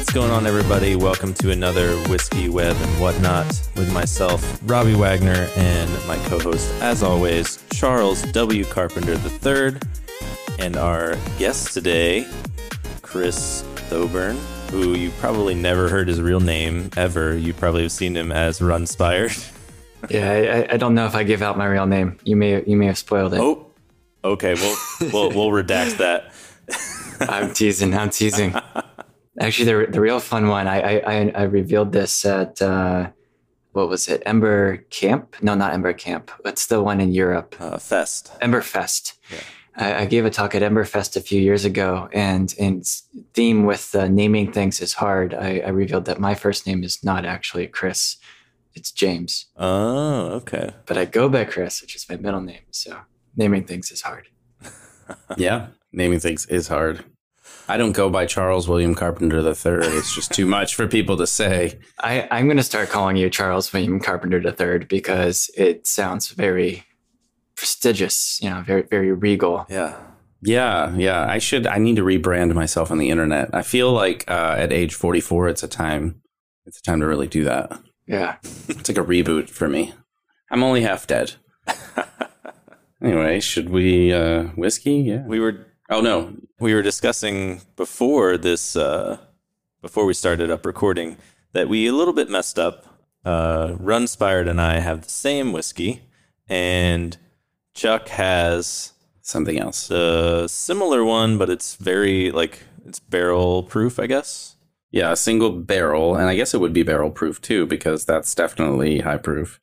What's going on, everybody? Welcome to another Whiskey Web and Whatnot with myself, Robbie Wagner, and my co host, as always, Charles W. Carpenter III, and our guest today, Chris Thoburn, who you probably never heard his real name ever. You probably have seen him as Runspired. Yeah, I, I don't know if I give out my real name. You may you may have spoiled it. Oh, okay. Well, we'll, we'll redact that. I'm teasing. I'm teasing. Actually, the the real fun one. I I, I revealed this at uh, what was it? Ember Camp? No, not Ember Camp. What's the one in Europe? Uh, Fest. Ember Fest. Yeah. I, I, gave a talk at Ember Fest a few years ago, and in theme with uh, naming things is hard. I, I revealed that my first name is not actually Chris. It's James. Oh, okay. But I go by Chris, which is my middle name. So naming things is hard. yeah, naming things is hard. I don't go by Charles William Carpenter III. It's just too much for people to say. I, I'm going to start calling you Charles William Carpenter III because it sounds very prestigious, you know, very, very regal. Yeah. Yeah, yeah. I should. I need to rebrand myself on the internet. I feel like uh, at age 44, it's a time. It's a time to really do that. Yeah, it's like a reboot for me. I'm only half dead. anyway, should we uh, whiskey? Yeah, we were Oh no, we were discussing before this, uh, before we started up recording, that we a little bit messed up. Uh, Runspired and I have the same whiskey, and Chuck has something else, a similar one, but it's very like it's barrel proof, I guess. Yeah, a single barrel, and I guess it would be barrel proof too because that's definitely high proof.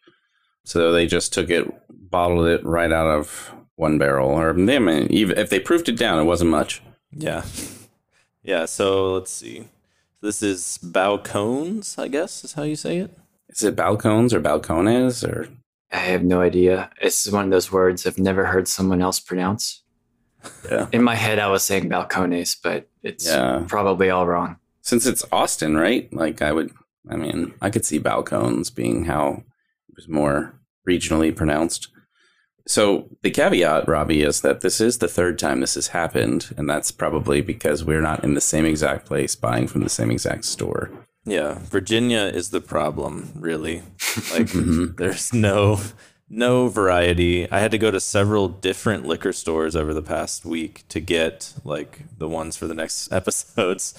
So they just took it, bottled it right out of one barrel, or they, I mean, even if they proofed it down, it wasn't much. Yeah, yeah. So let's see. This is balcones, I guess is how you say it. Is it balcones or balcones or? I have no idea. It's one of those words I've never heard someone else pronounce. Yeah. In my head, I was saying balcones, but it's yeah. probably all wrong. Since it's Austin, right? Like I would, I mean, I could see balcones being how it was more regionally pronounced. So the caveat, Robbie, is that this is the third time this has happened, and that's probably because we're not in the same exact place buying from the same exact store. Yeah, Virginia is the problem, really. Like mm-hmm. there's no no variety. I had to go to several different liquor stores over the past week to get like the ones for the next episodes.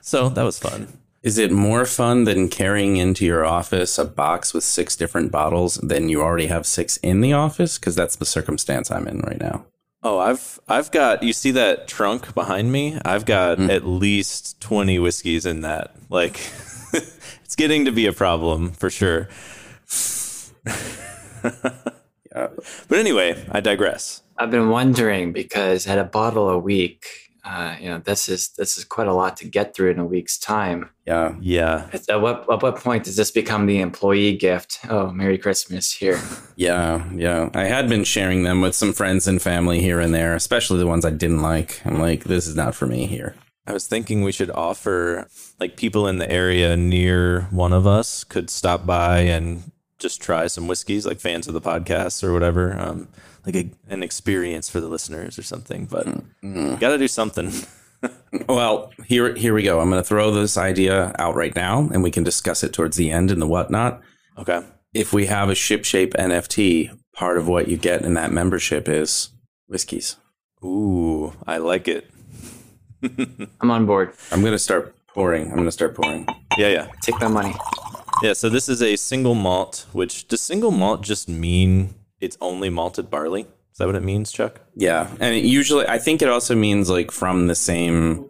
So that was fun. Is it more fun than carrying into your office a box with six different bottles than you already have six in the office? Because that's the circumstance I'm in right now. Oh, I've I've got you see that trunk behind me? I've got mm. at least 20 whiskeys in that. Like it's getting to be a problem for sure. yeah. But anyway, I digress. I've been wondering because at a bottle a week, uh, you know, this is this is quite a lot to get through in a week's time. Yeah, yeah. At, what at what point does this become the employee gift? Oh, Merry Christmas here. yeah, yeah. I had been sharing them with some friends and family here and there, especially the ones I didn't like. I'm like, this is not for me here. I was thinking we should offer like people in the area near one of us could stop by and just try some whiskeys, like fans of the podcast or whatever. Um, like a, an experience for the listeners or something. But mm-hmm. got to do something. well, here here we go. I'm going to throw this idea out right now, and we can discuss it towards the end and the whatnot. Okay. If we have a ship shape NFT, part of what you get in that membership is whiskeys. Ooh, I like it. I'm on board. I'm going to start pouring. I'm going to start pouring. Yeah, yeah. Take my money. Yeah, so this is a single malt, which does single malt just mean it's only malted barley. Is that what it means, Chuck? Yeah, and usually I think it also means like from the same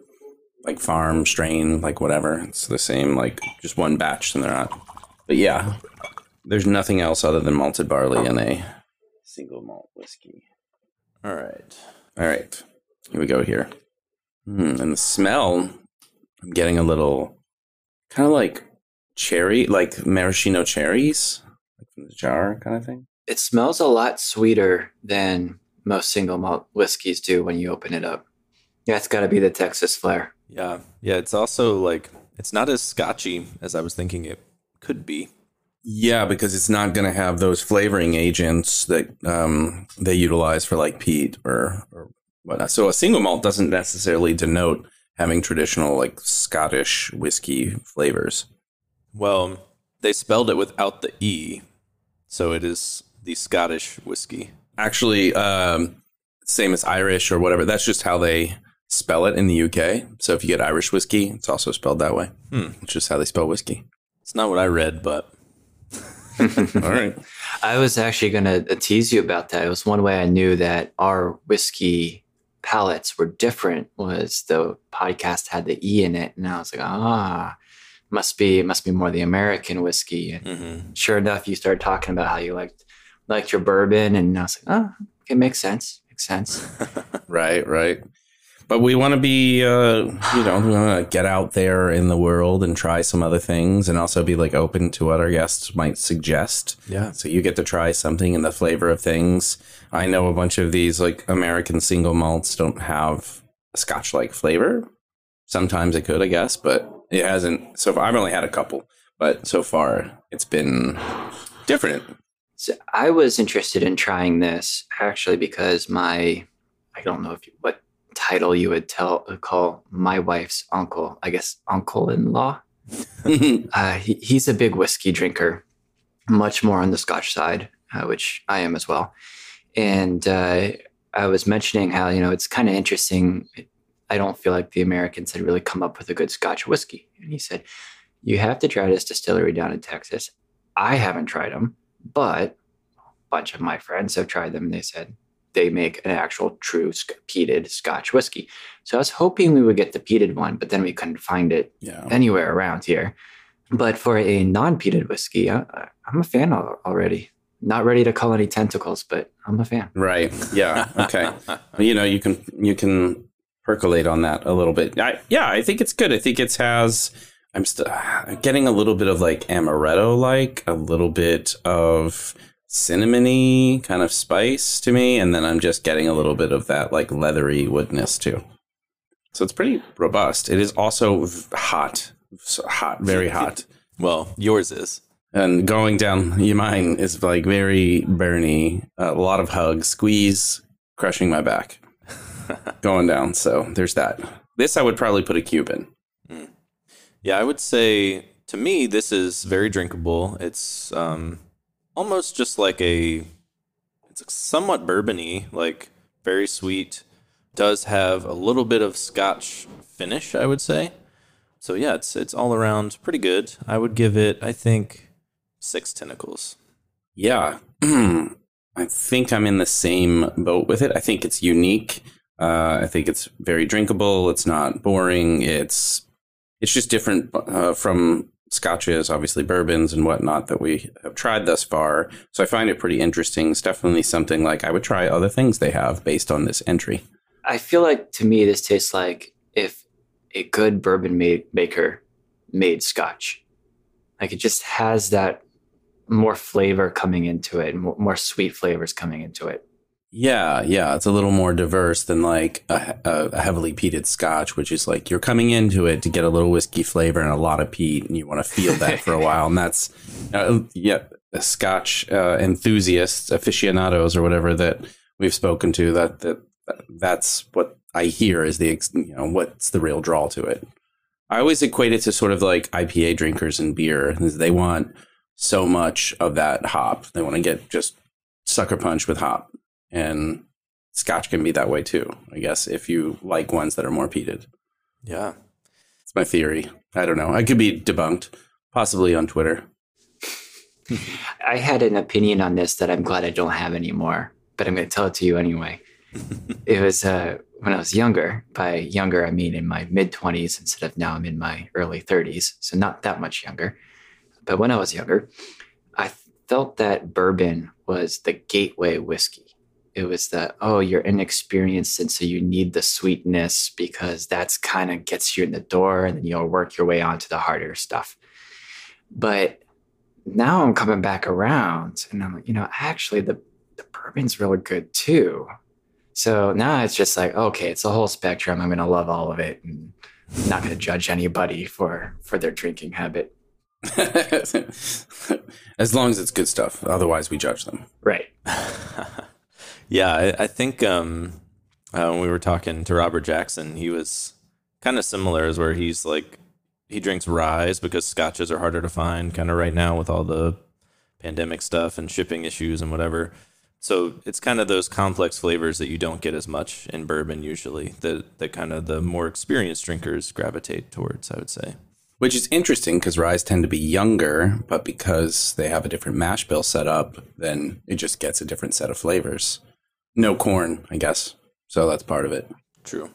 like farm strain, like whatever. It's the same like just one batch, and they're not. But yeah, there's nothing else other than malted barley in a single malt whiskey. All right, all right. Here we go. Here, mm, and the smell. I'm getting a little kind of like cherry, like maraschino cherries, like from the jar kind of thing it smells a lot sweeter than most single malt whiskeys do when you open it up. Yeah, it's got to be the Texas flair. Yeah. Yeah. It's also like, it's not as scotchy as I was thinking it could be. Yeah, because it's not going to have those flavoring agents that um, they utilize for like peat or, or whatnot. So a single malt doesn't necessarily denote having traditional like Scottish whiskey flavors. Well, they spelled it without the E, so it is the Scottish whiskey. Actually, um, same as Irish or whatever. That's just how they spell it in the UK. So if you get Irish whiskey, it's also spelled that way. Hmm. It's just how they spell whiskey. It's not what I read, but All right. I was actually going to tease you about that. It was one way I knew that our whiskey palates were different was the podcast had the E in it. And I was like, ah, must be, must be more the American whiskey. And mhm. sure enough, you started talking about how you liked, liked your bourbon. And I was like, oh, it makes sense. Makes sense. Right, right. But we want to be, uh, you know, we want to get out there in the world and try some other things and also be like open to what our guests might suggest. yeah, So you get to try something in the flavor of things. I know a bunch of these like American single malts don't have scotch like flavor. Sometimes it could, I guess, but it hasn't. So far, I've only had a couple, but so far it's been different. So I was interested in trying this actually because my, I don't know if you, what title you would tell call my wife's uncle. I guess uncle-in-law. Uh, he, he's a big whiskey drinker, much more on the Scotch side, uh, which I am as well. And uh, I was mentioning how you know it's kind of interesting. I don't feel like the Americans had really come up with a good Scotch whiskey. And he said, "You have to try this distillery down in Texas. I haven't tried them, but a bunch of my friends have tried them, and they said they make an actual true sc- peated Scotch whiskey. So I was hoping we would get the peated one, but then we couldn't find it yeah. anywhere around here. But for a non-peated whiskey, I, I- I'm a fan al- already. Not ready to call any tentacles, but I'm a fan. Right. Yeah. Okay. you know, you can you can percolate on that a little bit. I, yeah, I think it's good. I think it has. I'm still getting a little bit of like amaretto, like a little bit of cinnamony kind of spice to me, and then I'm just getting a little bit of that like leathery woodness too. So it's pretty robust. It is also hot, So hot, very hot. well, yours is. And going down, mine is like very burny. A lot of hugs, squeeze, crushing my back. going down. So there's that. This I would probably put a cube in. Yeah, I would say to me this is very drinkable. It's um, almost just like a it's somewhat bourbony, like very sweet. Does have a little bit of Scotch finish, I would say. So yeah, it's it's all around pretty good. I would give it, I think, six tentacles. Yeah. I think I'm in the same boat with it. I think it's unique. Uh, I think it's very drinkable. It's not boring. It's it's just different uh, from scotches, obviously bourbons and whatnot that we have tried thus far. So I find it pretty interesting. It's definitely something like I would try other things they have based on this entry. I feel like to me this tastes like if a good bourbon made, maker made Scotch. Like it just has that more flavor coming into it, more, more sweet flavors coming into it. Yeah, yeah, it's a little more diverse than like a, a, heavily peated Scotch, which is like you're coming into it to get a little whiskey flavor and a lot of peat, and you want to feel that for a while. And that's uh, yeah, Scotch uh, enthusiasts, aficionados, or whatever that we've spoken to. That that that's what I hear is the you know what's the real draw to it. I always equate it to sort of like IPA drinkers and beer. They want so much of that hop. They want to get just sucker punch with hop and scotch can be that way too i guess if you like ones that are more peated Yeah. it's my theory i don't know i could be debunked possibly on twitter I had an opinion on this that I'm glad I don't have anymore, but I'm going to tell it to you anyway. it was uh, when I was younger. By younger, I mean in my mid 20s instead of now I'm in my early 30s. So not that much younger. But when I was younger, I felt that bourbon was the gateway whiskey. It was the, oh, you're inexperienced. And so you need the sweetness because that's kind of gets you in the door and then you'll work your way on to the harder stuff. But now I'm coming back around and I'm like, you know, actually the, the bourbon's really good too. So now it's just like, okay, it's a whole spectrum. I'm going to love all of it and I'm not going to judge anybody for for their drinking habit. as long as it's good stuff otherwise we judge them Right. yeah, I, I think um, uh, when we were talking to Robert Jackson, he was kind of similar is where he's like he drinks ryes because scotches are harder to find kind of right now with all the pandemic stuff and shipping issues and whatever. So it's kind of those complex flavors that you don't get as much in bourbon usually that that kind of the more experienced drinkers gravitate towards, I would say. Which is interesting because ryes tend to be younger, but because they have a different mash bill set up, then it just gets a different set of flavors. No corn, I guess. So that's part of it. True.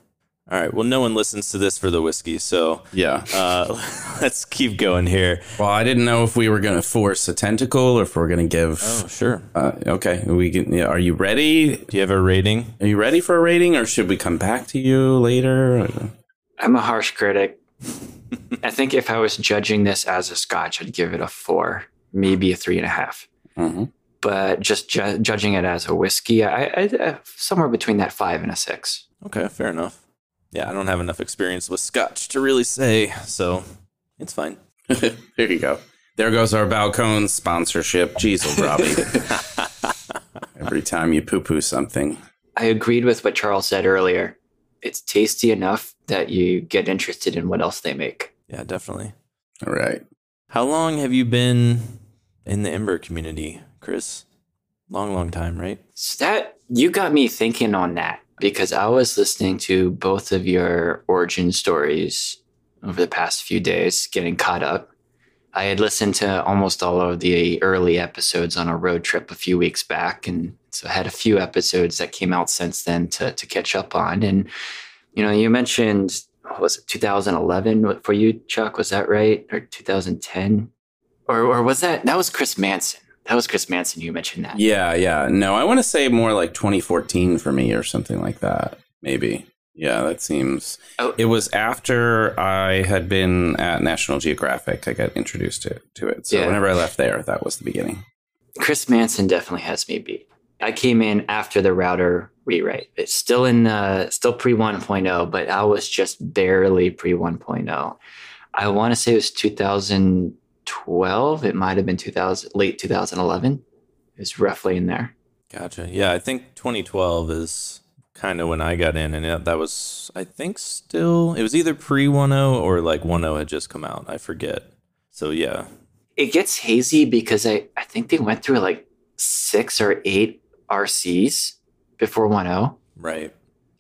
All right. Well, no one listens to this for the whiskey, so Yeah. uh, let's keep going here. Well, I didn't know if we were going to force a tentacle or if we're going to give. Oh, sure. Uh, okay, we can. Yeah, are you ready? Do you have a rating? Are you ready for a rating, or should we come back to you later? I'm a harsh critic. I think if I was judging this as a scotch, I'd give it a four, maybe a three and a half. Mhm. But just ju- judging it as a whiskey, I, I, I somewhere between that five and a six. Okay, fair enough. Yeah, I don't have enough experience with scotch to really say, so it's fine. there you go. There goes our Balcone sponsorship. Jeez, oh, Robbie. Every time you poo poo something. I agreed with what Charles said earlier. It's tasty enough that you get interested in what else they make. Yeah, definitely. All right. How long have you been in the Ember community, Chris? Long, long time, right? So that you got me thinking on that because I was listening to both of your origin stories over the past few days, getting caught up. I had listened to almost all of the early episodes on a road trip a few weeks back, and so I had a few episodes that came out since then to to catch up on. And you know, you mentioned what was it 2011 for you, Chuck? Was that right, or 2010, or or was that that was Chris Manson? That was Chris Manson. You mentioned that. Yeah, yeah. No, I want to say more like 2014 for me or something like that. Maybe. Yeah, that seems. Oh. It was after I had been at National Geographic. I got introduced to, to it. So Yeah. whenever I left there, that was the beginning. Chris Manson definitely has me beat. I came in after the router rewrite. It's still in uh, still pre 1.0, but I was just barely pre 1.0. I want to say it was 2012. It might have been 2000 late 2011. It's roughly in there. Gotcha. Yeah, I think 2012 is kind of when I got in, and it, that was, I think, still, it was either pre 1.0 or like 1.0 had just come out. I forget. So, yeah. It gets hazy because I, I think they went through like six or eight RCs before 1.0. Right.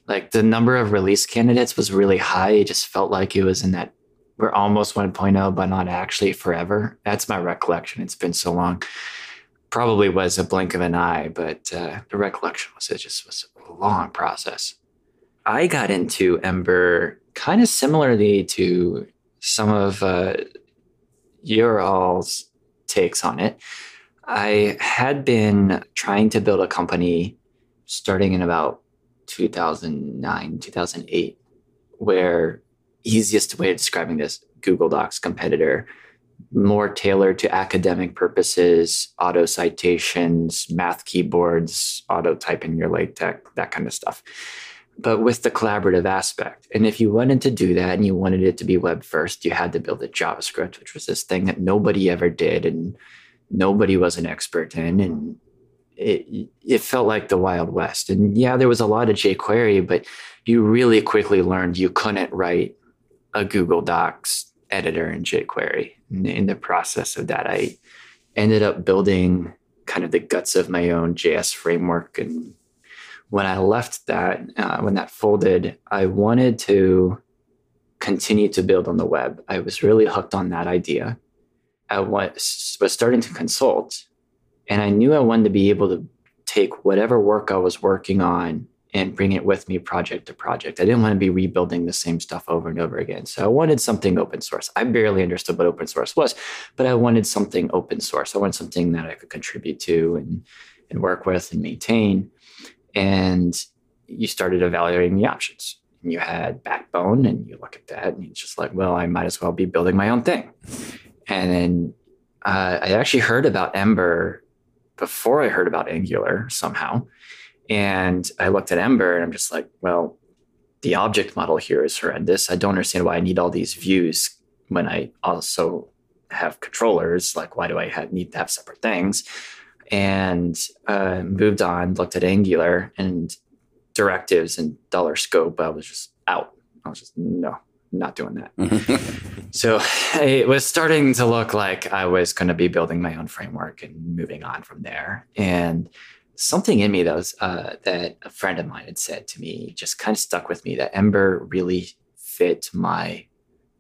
like the number of release candidates was really high. It just felt like it was in that we're almost 1.0, but not actually forever. That's my recollection. It's been so long. Probably was a blink of an eye, but uh, the recollection was it just was a long process. I got into Ember kind of similarly to some of uh, your all's takes on it. I had been trying to build a company starting in about 2009, 2008, where easiest way of describing this Google Docs competitor, more tailored to academic purposes, auto citations, math keyboards, auto type in your LaTeX, that kind of stuff. But with the collaborative aspect. And if you wanted to do that and you wanted it to be web first, you had to build a JavaScript, which was this thing that nobody ever did and nobody was an expert in. And it it felt like the Wild West. And yeah, there was a lot of jQuery, but you really quickly learned you couldn't write a Google Docs editor and jQuery. In, the process of that, I ended up building kind of the guts of my own JS framework. And when I left that, uh, when that folded, I wanted to continue to build on the web. I was really hooked on that idea. I was, was starting to consult and I knew I wanted to be able to take whatever work I was working on and bring it with me project to project. I didn't want to be rebuilding the same stuff over and over again. So I wanted something open source. I barely understood what open source was, but I wanted something open source. I wanted something that I could contribute to and, and work with and maintain. And you started evaluating the options. And you had Backbone, and you look at that, and you're just like, well, I might as well be building my own thing. And then uh, I actually heard about Ember before I heard about Angular somehow. And I looked at Ember and I'm just like, well, the object model here is horrendous. I don't understand why I need all these views when I also have controllers. Like, why do I have, need to have separate things? And uh, moved on, looked at Angular and directives and dollar scope. I was just out. I was just, no, not doing that. so it was starting to look like I was going to be building my own framework and moving on from there. And something in me that was uh, that a friend of mine had said to me just kind of stuck with me that Ember really fit my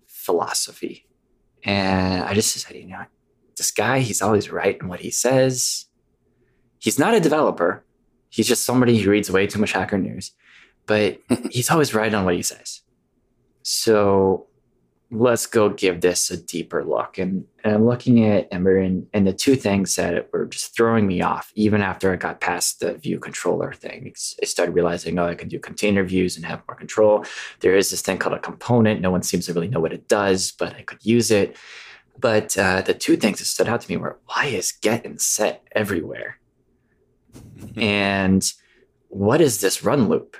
philosophy. And I just said, you know, this guy, he's always right in what he says. He's not a developer. He's just somebody who reads way too much hacker news, but he's always right on what he says. So let's go give this a deeper look. And, and I'm looking at Ember and, and the two things that were just throwing me off, even after I got past the view controller thing. I started realizing, oh, I can do container views and have more control. There is this thing called a component. No one seems to really know what it does, but I could use it. But uh, the two things that stood out to me were why is get and set everywhere? and what is this run loop?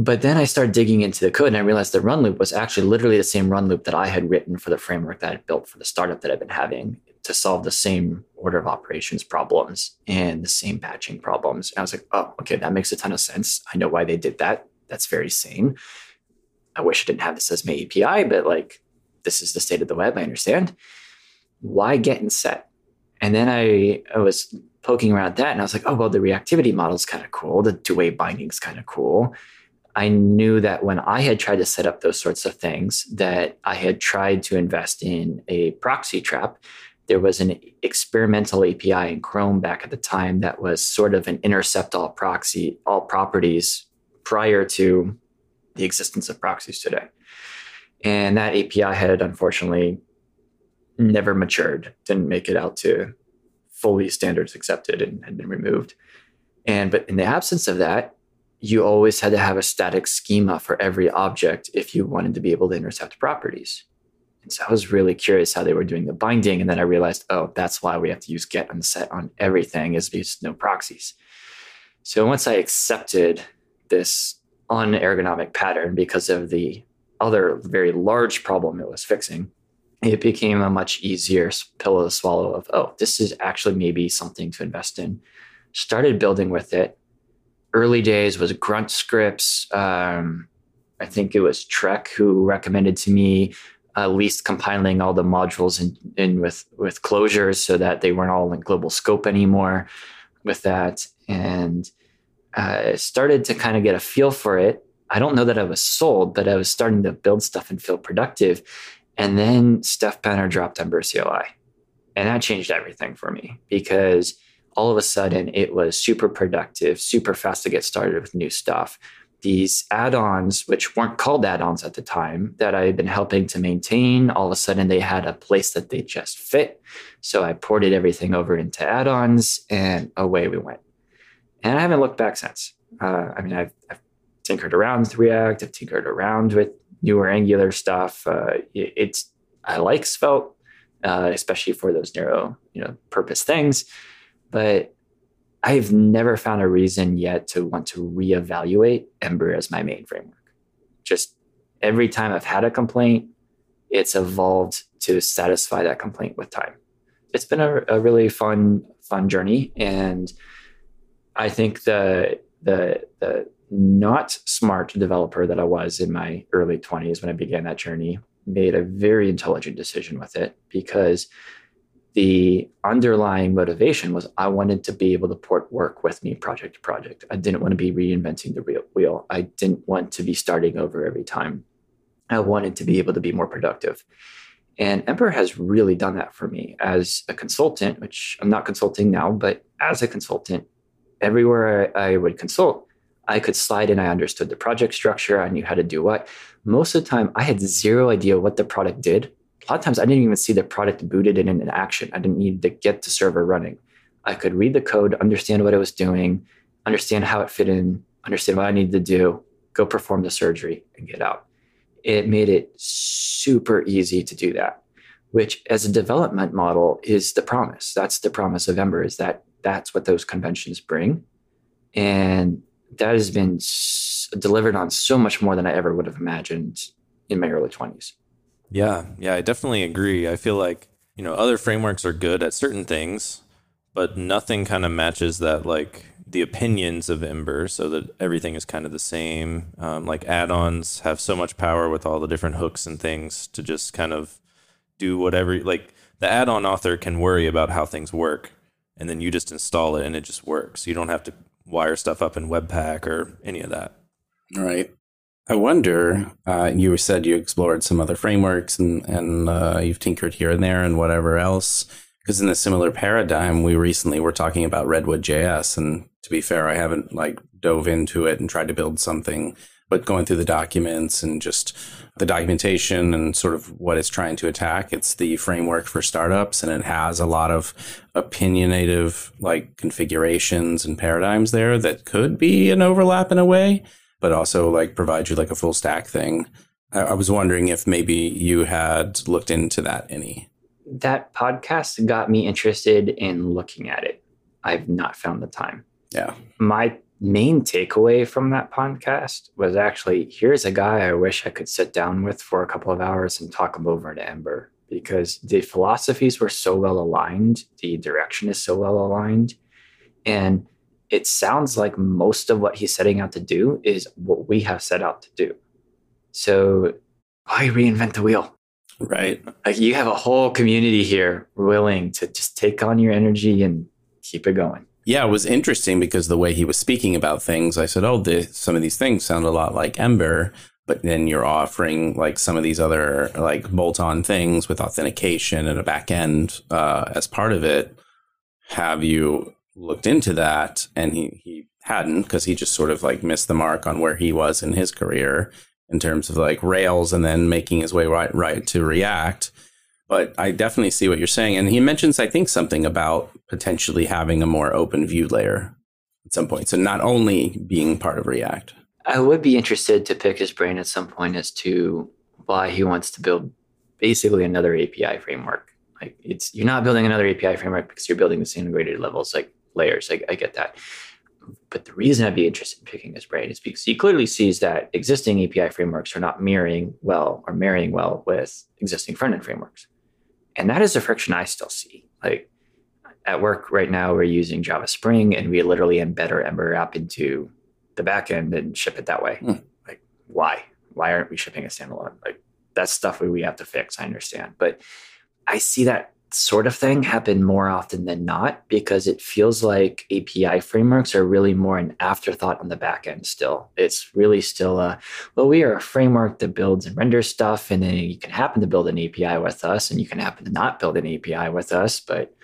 But then I started digging into the code and I realized the run loop was actually literally the same run loop that I had written for the framework that I built for the startup that I've been having to solve the same order of operations problems and the same patching problems. And I was like, oh, okay, that makes a ton of sense. I know why they did that. That's very sane. I wish I didn't have this as my API, but like this is the state of the web. I understand. Why get and set? And then I, I was poking around that and I was like, oh, well, the reactivity model is kind of cool. The two way binding is kind of cool. I knew that when I had tried to set up those sorts of things, that I had tried to invest in a proxy trap. There was an experimental API in Chrome back at the time that was sort of an intercept all proxy, all properties prior to the existence of proxies today. And that API had unfortunately never matured, didn't make it out to fully standards accepted and had been removed. And but in the absence of that, you always had to have a static schema for every object if you wanted to be able to intercept properties. And so I was really curious how they were doing the binding. And then I realized, oh, that's why we have to use get and set on everything is because no proxies. So once I accepted this unergonomic pattern because of the other very large problem it was fixing, it became a much easier pill to swallow of, oh, this is actually maybe something to invest in. Started building with it early days was Grunt Scripts. Um, I think it was Trek who recommended to me at least compiling all the modules in, in with with closures so that they weren't all in global scope anymore with that. And uh, started to kind of get a feel for it. I don't know that i was sold but i was starting to build stuff and feel productive. And then Stefan Penner dropped ember cli and that changed everything for me because all of a sudden it was super productive, super fast to get started with new stuff. These add ons, which weren't called add ons at the time, that I had been helping to maintain, all of a sudden they had a place that they just fit. So I ported everything over into add ons and away we went. And I haven't looked back since. Uh, I mean, I've, I've, tinkered around with React, I've tinkered around with newer Angular stuff. Uh, it's I like Svelte, uh, especially for those narrow, you know, purpose things but I've never found a reason yet to want to reevaluate Ember as my main framework. Just every time I've had a complaint, it's evolved to satisfy that complaint with time. It's been a, a really fun, fun journey. And I think the the the not smart developer that I was in my early 20s when I began that journey made a very intelligent decision with it because the underlying motivation was I wanted to be able to port work with me project to project. I didn't want to be reinventing the wheel. I didn't want to be starting over every time. I wanted to be able to be more productive. And Ember has really done that for me as a consultant, which I'm not consulting now, but as a consultant, everywhere I, I would consult, I could slide in. I understood the project structure. I knew how to do what. Most of the time, I had zero idea what the product did a lot of times I didn't even see the product booted in an action. I didn't need to get the server running. I could read the code, understand what it was doing, understand how it fit in, understand what I needed to do, go perform the surgery and get out. It made it super easy to do that, which as a development model is the promise. That's the promise of Ember is that that's what those conventions bring. And that has been delivered on so much more than I ever would have imagined in my early 20s. Yeah, yeah, I definitely agree. I feel like, you know, other frameworks are good at certain things, but nothing kind of matches that like the opinions of Ember so that everything is kind of the same. Um, like add-ons have so much power with all the different hooks and things to just kind of do whatever. Like the add-on author can worry about how things work, and then you just install it and it just works. You don't have to wire stuff up in Webpack or any of that. Right. I wonder. Uh, you said you explored some other frameworks and and uh, you've tinkered here and there and whatever else. Because in a similar paradigm, we recently were talking about Redwood JS, and to be fair, I haven't like dove into it and tried to build something, but going through the documents and just the documentation and sort of what it's trying to attack, it's the framework for startups, and it has a lot of opinionative like configurations and paradigms there that could be an overlap in a way but also like provide you like a full stack thing. I, I was wondering if maybe you had looked into that any. That podcast got me interested in looking at it. I've not found the time. Yeah. My main takeaway from that podcast was actually here's a guy I wish I could sit down with for a couple of hours and talk him over to Ember because the philosophies were so well aligned, the direction is so well aligned. And it sounds like most of what he's setting out to do is what we have set out to do. So why reinvent the wheel? Right. Like you have a whole community here willing to just take on your energy and keep it going. Yeah, it was interesting because the way he was speaking about things, I said, "Oh, the, some of these things sound a lot like Ember." But then you're offering like some of these other like bolt-on things with authentication and a back end uh, as part of it. Have you looked into that and he, he hadn't because he just sort of like missed the mark on where he was in his career in terms of like Rails and then making his way right right to React. But I definitely see what you're saying. And he mentions, I think, something about potentially having a more open view layer at some point. So not only being part of React. I would be interested to pick his brain at some point as to why he wants to build basically another API framework. Like it's you're not building another API framework because you're building this integrated levels. Like layers. I, I get that. But the reason I'd be interested in picking his brain is because he clearly sees that existing API frameworks are not mirroring well or marrying well with existing front end frameworks. And that is a friction I still see. Like at work right now, we're using Java Spring and we literally embed our Ember app into the backend and ship it that way. Mm. Like, why? Why aren't we shipping a standalone? Like, that's stuff we, we have to fix. I understand. But I see that sort of thing happen more often than not because it feels like API frameworks are really more an afterthought on the back end still. It's really still a, well, we are a framework that builds and renders stuff, and then you can happen to build an API with us, and you can happen to not build an API with us, but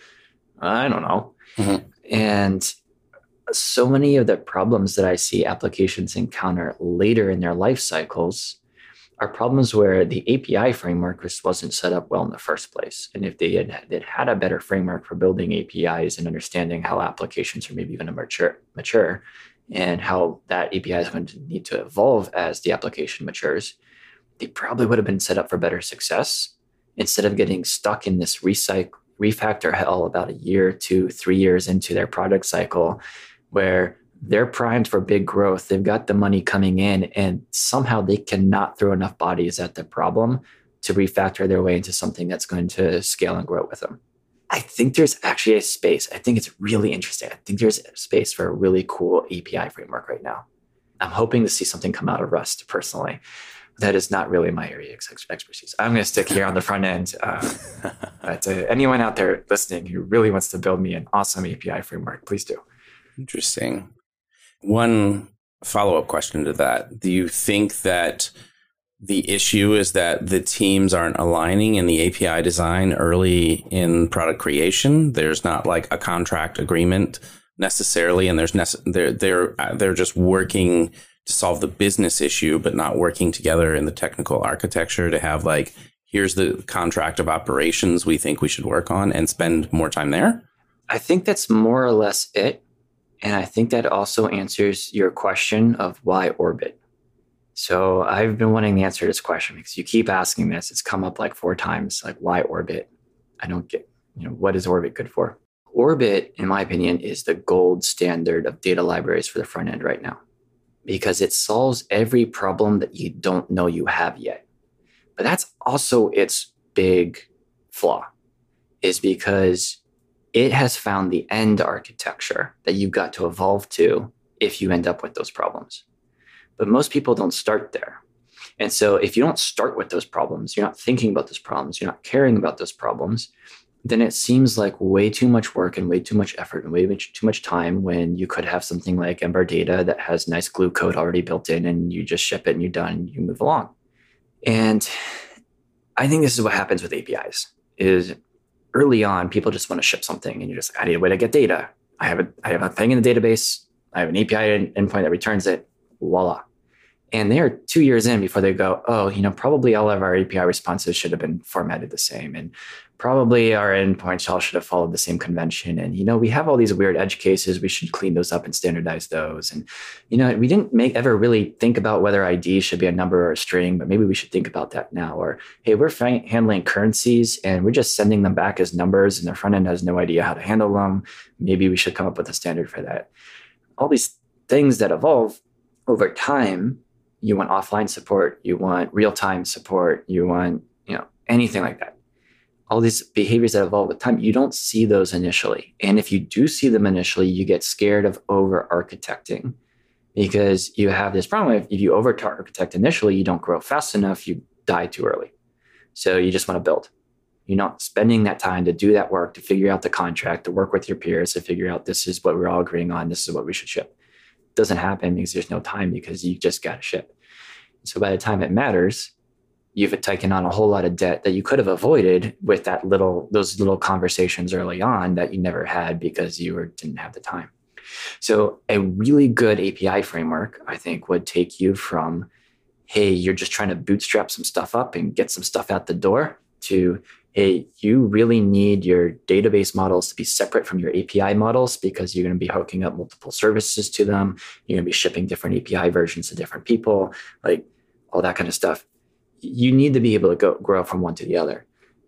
I don't know. Mm-hmm. And so many of the problems that I see applications encounter later in their life cycles are problems where the API framework just wasn't set up well in the first place. And if they had, they'd had a better framework for building APIs and understanding how applications are maybe going to mature, mature and how that API is going to need to evolve as the application matures, they probably would have been set up for better success instead of getting stuck in this recycle, refactor hell about a year, two, three years into their product cycle where they're primed for big growth. They've got the money coming in, and somehow they cannot throw enough bodies at the problem to refactor their way into something that's going to scale and grow with them. I think there's actually a space. I think it's really interesting. I think there's a space for a really cool API framework right now. I'm hoping to see something come out of Rust personally. That is not really my area of expertise. I'm going to stick here on the front end. Uh, but uh, anyone out there listening who really wants to build me an awesome API framework, please do. Interesting. One follow up question to that. Do you think that the issue is that the teams aren't aligning in the API design early in product creation? There's not like a contract agreement necessarily, and there's they're they're they're just working to solve the business issue, but not working together in the technical architecture to have like here's the contract of operations we think we should work on and spend more time there. I think that's more or less it. And I think that also answers your question of why orbit. So I've been wanting to answer this question because you keep asking this. It's come up like four times, like why orbit? I don't get, you know, what is orbit good for? Orbit, in my opinion, is the gold standard of data libraries for the front end right now because it solves every problem that you don't know you have yet. But that's also its big flaw, is because it has found the end architecture that you've got to evolve to if you end up with those problems. But most people don't start there. And so if you don't start with those problems, you're not thinking about those problems, you're not caring about those problems, then it seems like way too much work and way too much effort and way too much time when you could have something like Ember Data that has nice glue code already built in and you just ship it and you're done and you move along. And I think this is what happens with APIs is early on, people just want to ship something and you're just like, I need a way to get data. I have a, I have a thing in the database. I have an API endpoint that returns it. Voila. And they are two years in before they go, oh, you know, probably all of our API responses should have been formatted the same. And probably our endpoints all should have followed the same convention. And, you know, we have all these weird edge cases. We should clean those up and standardize those. And, you know, we didn't make ever really think about whether ID should be a number or a string, but maybe we should think about that now. Or, hey, we're handling currencies and we're just sending them back as numbers and the front end has no idea how to handle them. Maybe we should come up with a standard for that. All these things that evolve over time. You want offline support, you want real time support, you want, you know, anything like that all these behaviors that evolve with time, you don't see those initially. And if you do see them initially, you get scared of over architecting because you have this problem. If you over architect initially, you don't grow fast enough, you die too early. So you just want to build. You're not spending that time to do that work, to figure out the contract, to work with your peers, to figure out this is what we're all agreeing on, this is what we should ship. It doesn't happen because there's no time because you just got to ship. So by the time it matters, you've taken on a whole lot of debt that you could have avoided with that little those little conversations early on that you never had because you were, didn't have the time. So a really good api framework i think would take you from hey you're just trying to bootstrap some stuff up and get some stuff out the door to hey you really need your database models to be separate from your api models because you're going to be hooking up multiple services to them. You're going to be shipping different api versions to different people like all that kind of stuff you need to be able to go grow from one to the other.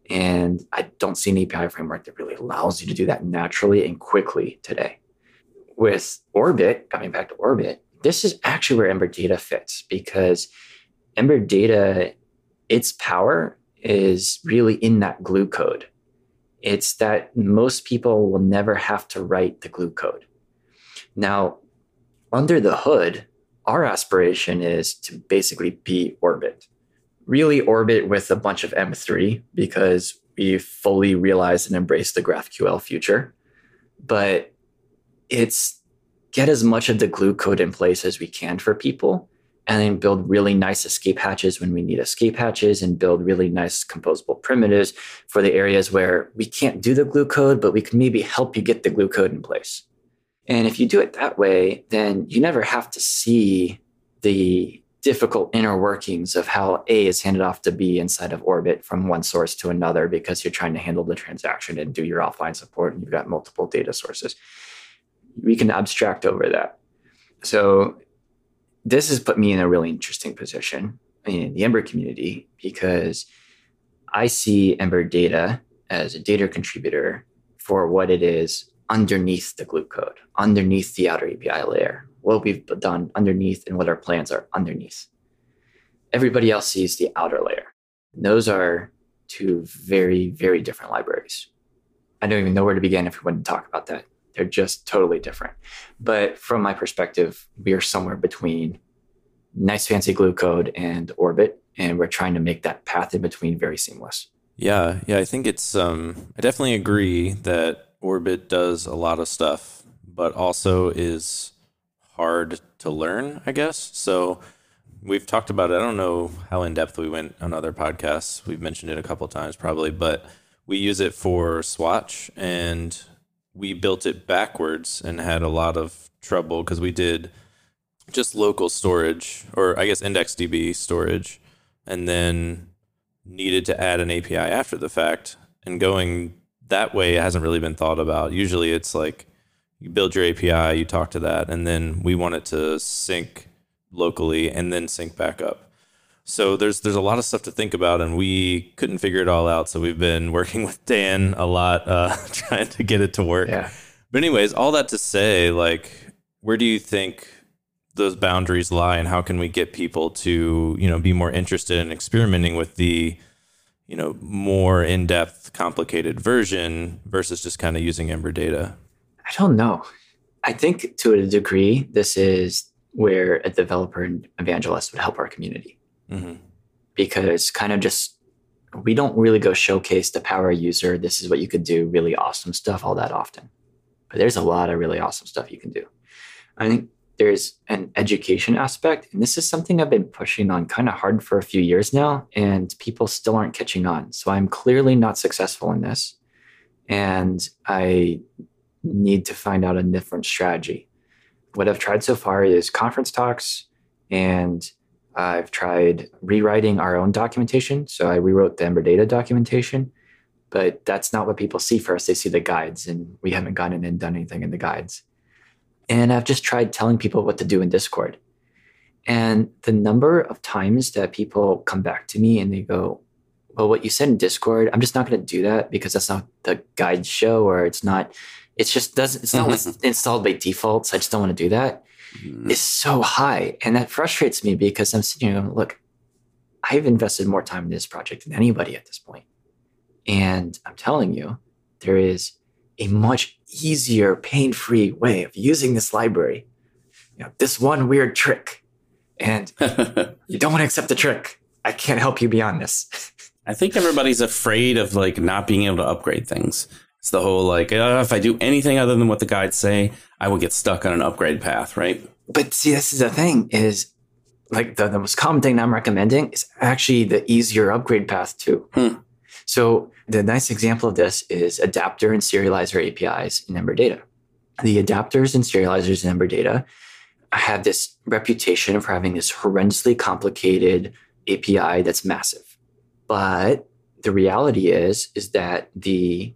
And I don't see an API framework that really allows you to do that naturally and quickly today. With Orbit, coming back to Orbit, this is actually where Ember Data fits because Ember Data, its power is really in that glue code. It's that most people will never have to write the glue code. Now, under the hood, our aspiration is to basically be Orbit really orbit with a bunch of M3 because we fully realize and embrace the GraphQL future. But it's get as much of the glue code in place as we can for people and then build really nice escape hatches when we need escape hatches and build really nice composable primitives for the areas where we can't do the glue code, but we can maybe help you get the glue code in place. And if you do it that way, then you never have to see the difficult inner workings of how A is handed off to B inside of Orbit from one source to another because you're trying to handle the transaction and do your offline support and you've got multiple data sources. We can abstract over that. So this has put me in a really interesting position in the Ember community because I see Ember data as a data contributor for what it is underneath the glue code, underneath the outer API layer, what we've done underneath and what our plans are underneath. Everybody else sees the outer layer. And those are two very, very different libraries. I don't even know where to begin if we to talk about that. They're just totally different. But from my perspective, we are somewhere between nice fancy glue code and orbit and we're trying to make that path in between very seamless yeah yeah i think it's um i definitely agree that orbit does a lot of stuff but also is hard to learn, I guess. So we've talked about it. I don't know how in depth we went on other podcasts. We've mentioned it a couple times probably, but we use it for Swach and we built it backwards and had a lot of trouble because we did just local storage or I guess IndexedDB storage and then needed to add an API after the fact. And going that way hasn't really been thought about. Usually it's like you build your API, you talk to that, and then we want it to sync locally and then sync back up. So there's there's a lot of stuff to think about, and we couldn't figure it all out. So we've been working with Dan a lot, uh, trying to get it to work. Yeah. But anyways, all that to say, like, where do you think those boundaries lie, and how can we get people to you know be more interested in experimenting with the you know, more in-depth, complicated version versus just kind of using Ember data? I don't know. I think to a degree, this is where a developer and evangelist would help our community. Mm-hmm. Because kind of just, we don't really go showcase the power user. This is what you could do, really awesome stuff all that often. But there's a lot of really awesome stuff you can do. I think there's an education aspect. And this is something I've been pushing on kind of hard for a few years now, and people still aren't catching on. So I'm clearly not successful in this. And I need to find out a different strategy. What I've tried so far is conference talks, and I've tried rewriting our own documentation. So I rewrote the Ember Data documentation, but that's not what people see first. They see the guides, and we haven't gone in and done anything in the guides. And I've just tried telling people what to do in Discord. And the number of times that people come back to me and they go, Well, what you said in Discord, I'm just not going to do that because that's not the guide show or it's not, it's just doesn't, it's not what's installed by default. So I just don't want to do that. Mm-hmm. It's so high. And that frustrates me because I'm sitting here going, Look, I've invested more time in this project than anybody at this. And I'm telling you, there is a much easier, pain free way of using this library. You know, this one weird trick. And you don't want to accept the trick. I can't help you beyond this. I think everybody's afraid of like not being able to upgrade things. It's the whole like, uh, if I do anything other than what the guides say, I will get stuck on an upgrade path, right? But see, this is the thing is like the, the most common thing I'm recommending is actually the easier upgrade path too. Hmm. So the nice example of this is adapter and serializer APIs in Ember Data. The adapters and serializers in Ember Data have this reputation for having this horrendously complicated API that's massive. But the reality is, is that the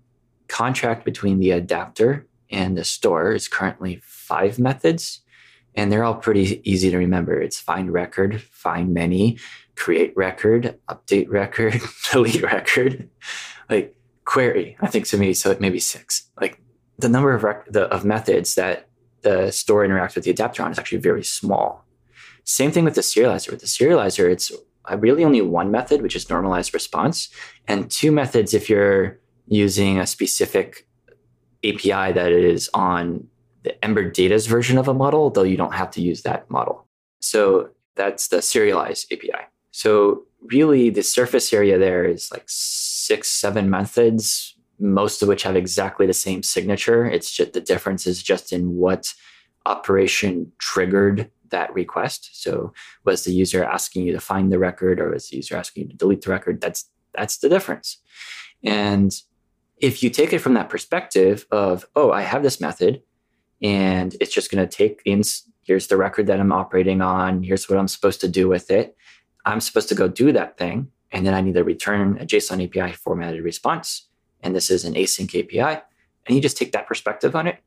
contract between the adapter and the store is currently five methods, and they're all pretty easy to remember. It's find record, find many, create record, update record, delete record like query, I think to me, so maybe six. Like the number of rec- the, of methods that the store interacts with the adapter on is actually very small. Same thing with the serializer. With the serializer, it's uh, really only one method, which is normalized response, and two methods if you're using a specific API that is on the Ember Data's version of a model, though you don't have to use that model. So that's the serialized API. So really the surface area there is like six, seven methods, most of which have exactly the same signature. It's just the difference is just in what operation triggered that request. So was the user asking you to find the record or was the user asking you to delete the record? That's that's the difference. And if you take it from that perspective of, oh, I have this method and it's just going to take in here's the record that I'm operating on, here's what I'm supposed to do with it. I'm supposed to go do that thing. And then I need to return a JSON API formatted response. And this is an async API. And you just take that perspective on it.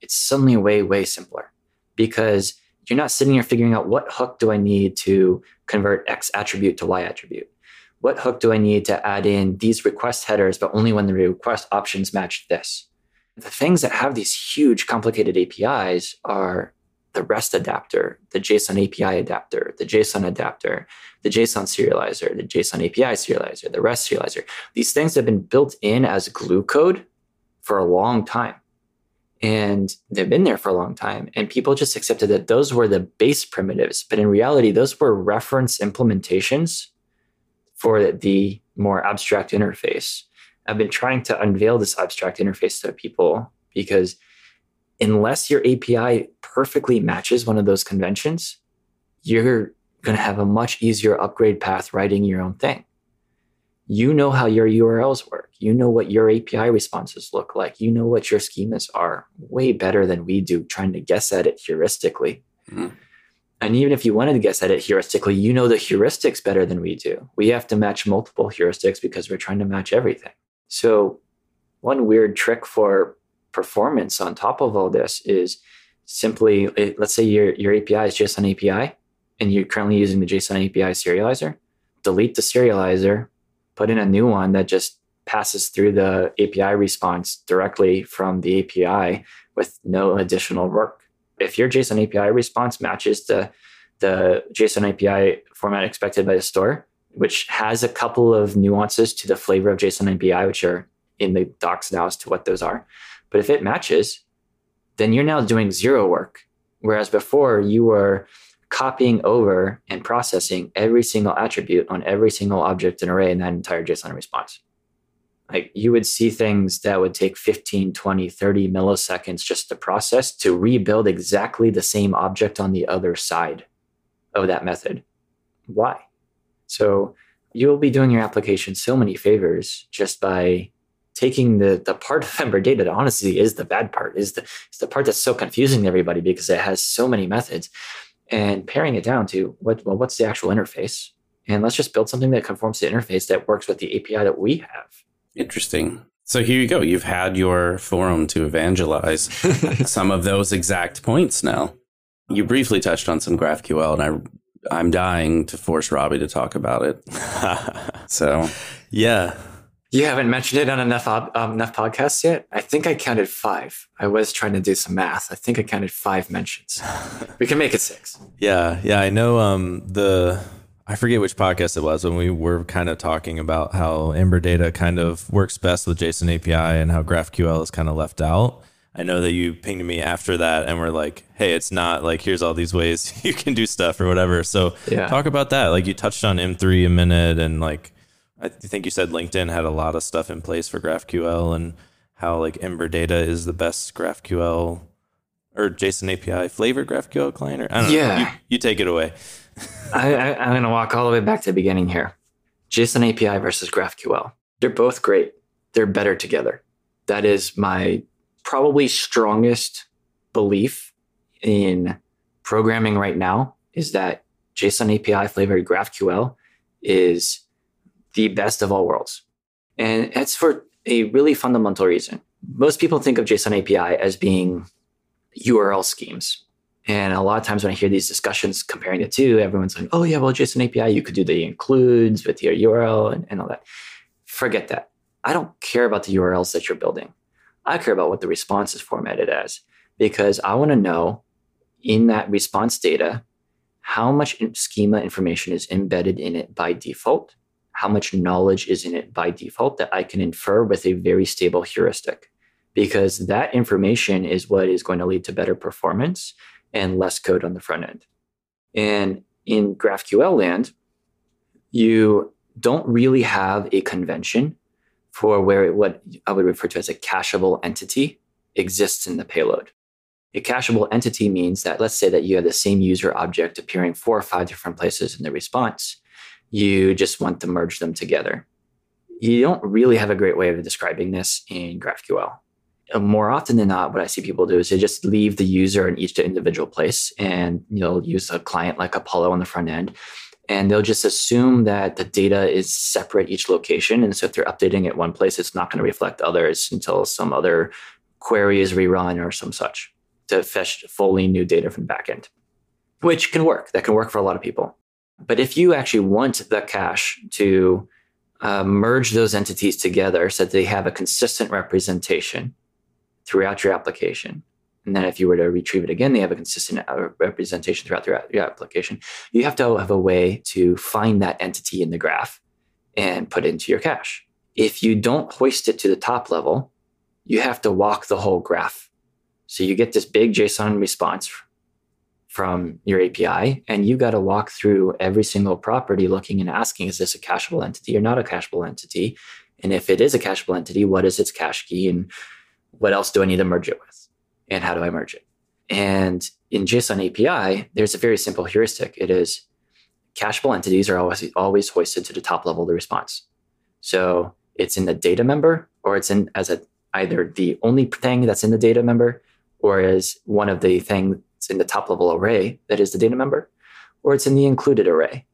It's suddenly way, way simpler because you're not sitting here figuring out what hook do I need to convert X attribute to Y attribute? What hook do I need to add in these request headers, but only when the request options match this? The things that have these huge complicated APIs are the REST adapter, the JSON API adapter, the JSON adapter, the JSON serializer, the JSON API serializer, the REST serializer. These things have been built in as glue code for a long time. And they've been there for a long time. And people just accepted that those were the base primitives. But in reality, those were reference implementations for the more abstract interface. I've been trying to unveil this abstract interface to people because unless your API perfectly matches one of those conventions, you're going to have a much easier upgrade path writing your own thing. You know how your URLs work. You know what your API responses look like. You know what your schemas are way better than we do trying to guess at it heuristically. Mm-hmm. And even if you wanted to guess at it heuristically, you know the heuristics better than we do. We have to match multiple heuristics because we're trying to match everything. So, one weird trick for performance on top of all this is simply eh, let's say your, your API is JSON API and you're currently using the JSON API serializer, delete the serializer, put in a new one that just passes through the API response directly from the API with no additional work. If your JSON API response matches the, the JSON API format expected by the store, which has a couple of nuances to the flavor of JSON API, which are in the docs now as to what those are. But if it matches, then you're now doing zero work. Whereas before you were copying over and processing every single attribute on every single object and array in that entire JSON response. Like you would see things that would take 15, 20, 30 milliseconds just to process to rebuild exactly the same object on the other side of that method. Why? So you'll be doing your application so many favors just by taking the the part of Ember data that honestly is the bad part, is the is the part that's so confusing to everybody because it has so many methods, and paring it down to what well, what's the actual interface, and let's just build something that conforms to the interface that works with the API that we have. Interesting. So here you go. You've had your forum to evangelize some of those exact points now. You briefly touched on some GraphQL, and I I'm dying to force Robbie to talk about it. so yeah, you haven't mentioned it on enough um, enough podcasts yet. I think I counted five. I was trying to do some math. I think I counted five mentions. we can make it six. Yeah, yeah. I know. Um, the I forget which podcast it was when we were kind of talking about how Ember Data kind of works best with JSON API and how GraphQL is kind of left out. I know that you pinged me after that and we're like, hey, it's not like here's all these ways you can do stuff or whatever. So yeah. talk about that. Like you touched on M3 a minute and like I think you said LinkedIn had a lot of stuff in place for GraphQL and how like Ember Data is the best GraphQL or JSON API flavor GraphQL client. Or, I don't yeah. know. You, you take it away. I, I, I'm going to walk all the way back to the beginning here. JSON API versus GraphQL. They're both great. They're better together. That is my probably strongest belief in programming right now is that JSON API flavored GraphQL is the best of all worlds. And it's for a really fundamental reason. Most people think of JSON API as being URL schemes. And a lot of times when I hear these discussions comparing the two, everyone's like, oh, yeah, well, JSON API, you could do the includes with your URL and, and all that. Forget that. I don't care about the URLs that you're building. I care about what the response is formatted as because I want to know in that response data how much schema information is embedded in it by default how much knowledge is in it by default that I can infer with a very stable heuristic. Because that information is what is going to lead to better performance and less code on the front end. And in GraphQL land, you don't really have a convention for where what I would refer to as a cacheable entity exists in the payload. A cacheable entity means that let's say that you have the same user object appearing four or five different places in the response you just want to merge them together. You don't really have a great way of describing this in GraphQL. Uh, more often than not, what I see people do is they just leave the user in each individual place and you know use a client like Apollo on the front end. And they'll just assume that the data is separate each location. And so if they're updating it one place, it's not going to reflect others until some other query is rerun or some such to fetch fully new data from the backend, which can work. That can work for a lot of people. But if you actually want the cache to uh, merge those entities together so that they have a consistent representation throughout your application, and then if you were to retrieve it again, they have a consistent uh, representation throughout your application, you have to have a way to find that entity in the graph and put it into your cache. If you don't hoist it to the top level, you have to walk the whole graph. So you get this big JSON response from your API, and you got to walk through every single property looking and asking, is this a cacheable entity or not a cacheable entity? And if it is a cacheable entity, what is its cache key and what else do I need to merge it with? And how do I merge it? And in JSON API, there's a very simple heuristic. It is cacheable entities are always always hoisted to the top level of the response. So it's in the data member, or it's in as a either the only thing that's in the data member, or as one of the things in the top level array that is the data member, or it's in the included array.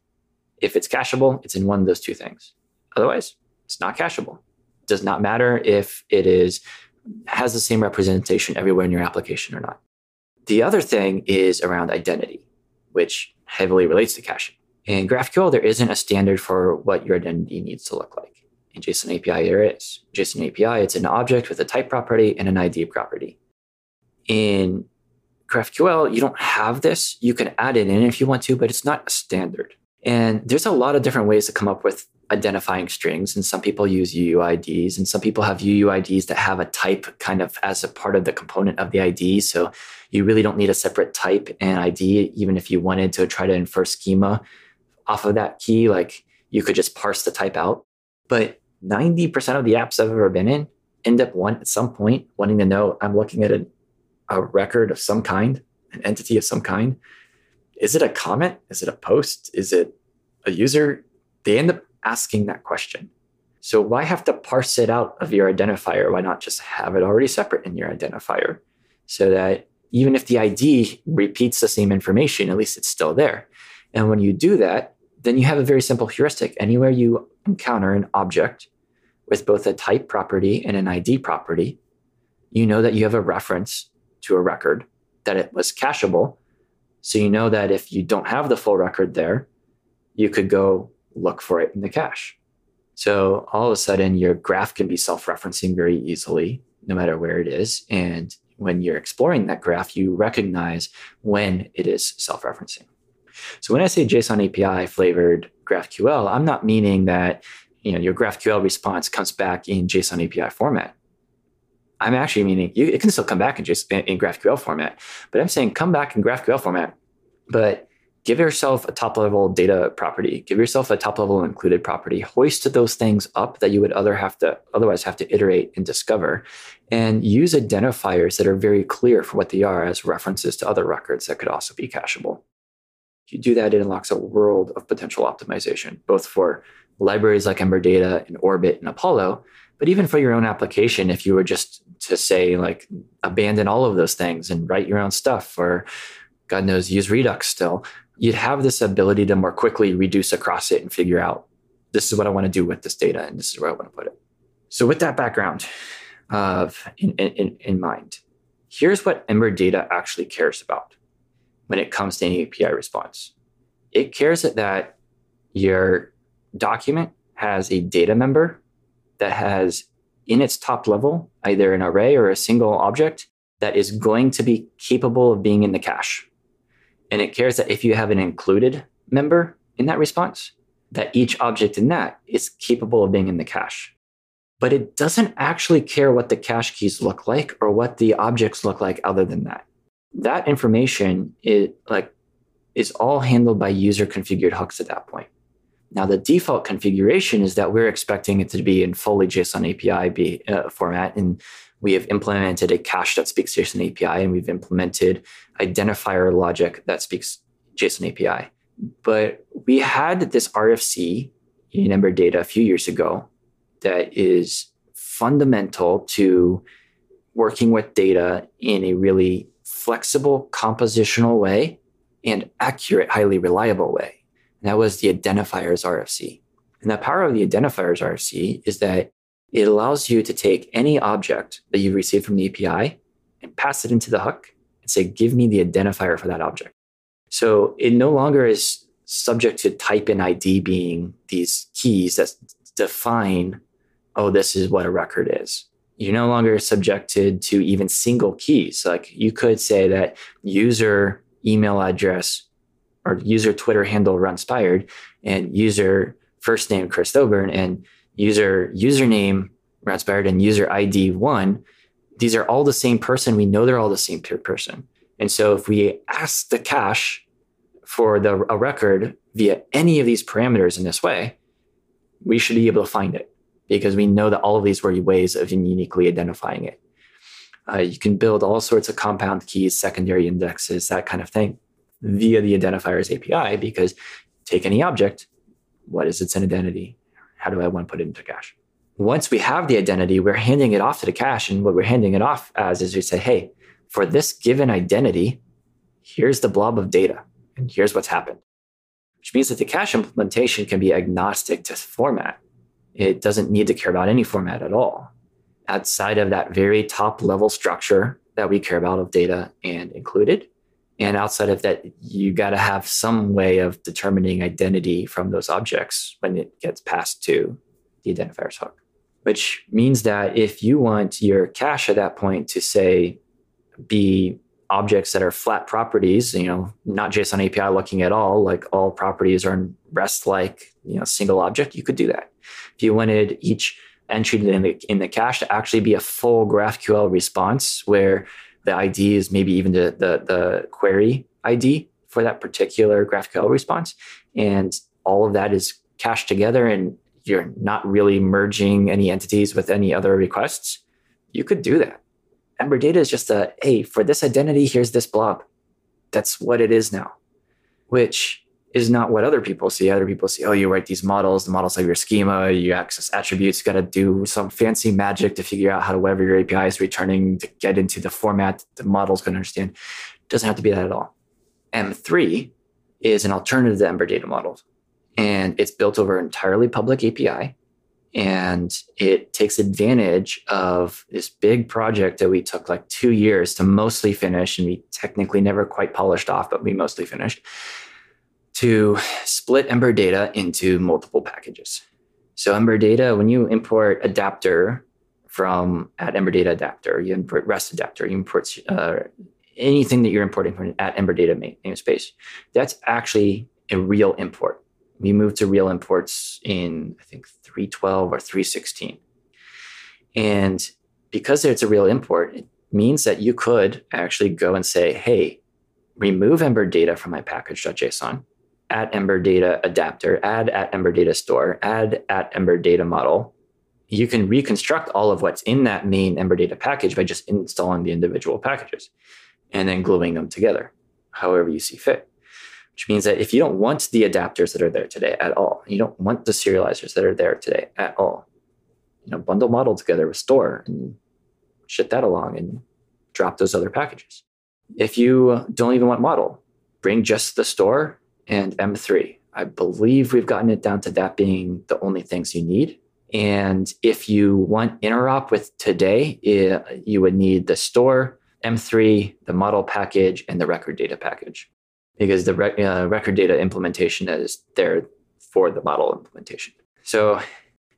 If it's cacheable, it's in one of those two things. Otherwise, it's not cacheable. It does not matter if it is has the same representation everywhere in your application or not. The other thing is around identity, which heavily relates to caching. In GraphQL, there isn't a standard for what your identity needs to look like. In JSON API, there is. JSON API, it's an object with a type property and an ID property. In GraphQL, you don't have this. You can add it in if you want to, but it's not a standard. And there's a lot of different ways to come up with identifying strings. And some people use UUIDs, and some people have UUIDs that have a type kind of as a part of the component of the ID. So you really don't need a separate type and ID, even if you wanted to try to infer schema off of that key. Like you could just parse the type out. But 90% of the apps I've ever been in end up one at some point wanting to know I'm looking at a, a record of some kind, an entity of some kind. Is it a comment? Is it a post? Is it a user? They end up asking that question. So why have to parse it out of your identifier? Why not just have it already separate in your identifier so that even if the ID repeats the same information, at least it's still there. And when you do that, then you have a very simple heuristic. Anywhere you encounter an object with both a type property and an ID property, you know that you have a reference to a record, that it was cacheable. So you know that if you don't have the full record there, you could go look for it in the cache. So all of a sudden, your graph can be self referencing very easily, no matter where it is. And when you're exploring that graph, you recognize when it is self referencing. So when I say JSON API flavored GraphQL, I'm not meaning that you know your GraphQL response comes back in JSON API format. I'm actually meaning you, it can still come back in, JSON, in GraphQL format, but I'm saying come back in GraphQL format, but give yourself a top level data property, give yourself a top level included property, hoist those things up that you would other have to otherwise have to iterate and discover, and use identifiers that are very clear for what they are as references to other records that could also be cacheable. If you do that, it unlocks a world of potential optimization, both for libraries like Ember Data and Orbit and Apollo, but even for your own application, if you were just to say like abandon all of those things and write your own stuff, or God knows use Redux still, you'd have this ability to more quickly reduce across it and figure out this is what I want to do with this data and this is where I want to put it. So with that background of in, in, in mind, here's what Ember Data actually cares about when it comes to any API response. It cares that your document has a data member that has in its top level either an array or a single object that is going to be capable of being in the cache. And it cares that if you have an included member in that response, that each object in that is capable of being in the cache. But it doesn't actually care what the cache keys look like or what the objects look like other than that. That information is like is all handled by user configured hooks at that point. Now, the default configuration is that we're expecting it to be in fully JSON API be, uh, format. And we have implemented a cache that speaks JSON API, and we've implemented identifier logic that speaks JSON API. But we had this RFC in Ember Data a few years ago that is fundamental to working with data in a really flexible, compositional way and accurate, highly reliable way. And that was the identifiers RFC. And the power of the identifiers RFC is that it allows you to take any object that you receive from the API and pass it into the hook and say, give me the identifier for that object. So it no longer is subject to type and ID being these keys that define, oh, this is what a record is. You're no longer subjected to even single keys. Like you could say that user email address or user Twitter handle Runspired and user first name Chris Thoburn and user username Runspired and user ID one, these are all the same person. We know they're all the same person. And so if we ask the cache for the a record via any of these parameters in this way, we should be able to find it because we know that all of these were ways of uniquely identifying it. Uh, you can build all sorts of compound keys, secondary indexes, that kind of thing via the identifiers API because take any object, what is its identity? How do I want to put it into cache? Once we have the identity, we're handing it off to the cache. And what we're handing it off as is we say, hey, for this given identity, here's the blob of data and here's what's happened. Which means that the cache implementation can be agnostic to format. It doesn't need to care about any format at all. Outside of that very top level structure that we care about of data and included, and outside of that, you got to have some way of determining identity from those objects when it gets passed to the identifiers hook, which means that if you want your cache at that point to say, be objects that are flat properties, you know, not JSON API looking at all, like all properties are REST like, you know, single object, you could do that. If you wanted each entry in the in the cache to actually be a full GraphQL response where the ID is maybe even the the, the query ID for that particular GraphQL response, and all of that is cached together, and you're not really merging any entities with any other requests. You could do that. Ember Data is just a hey for this identity, here's this blob. That's what it is now, which is not what other people see. Other people see, oh, you write these models, the models have your schema, you access attributes, you got to do some fancy magic to figure out how to whatever your API is returning to get into the format the model's going to understand. It doesn't have to be that at all. M3 is an alternative to Ember data models, and it's built over entirely public API. And it takes advantage of this big project that we took like two years to mostly finish. And we technically never quite polished off, but we mostly finished to split Ember data into multiple packages. So Ember data, when you import adapter from at Ember data adapter, you import REST adapter, you import uh, anything that you're importing from at Ember data namespace. That's actually a real import. We moved to real imports in I think 312 or 316. And because it's a real import, it means that you could actually go and say, hey, remove Ember data from my package.json at Ember Data adapter, add at Ember Data store, add at Ember Data model. You can reconstruct all of what's in that main Ember Data package by just installing the individual packages and then gluing them together, however you see fit. Which means that if you don't want the adapters that are there today at all, you don't want the serializers that are there today at all, you know, bundle model together with store and shit that along and drop those other packages. If you don't even want model, bring just the store and M3. I believe we've gotten it down to that being the only things you need. And if you want interop with today, you would need the store, M3, the model package, and the record data package, because the uh, record data implementation is there for the model implementation. So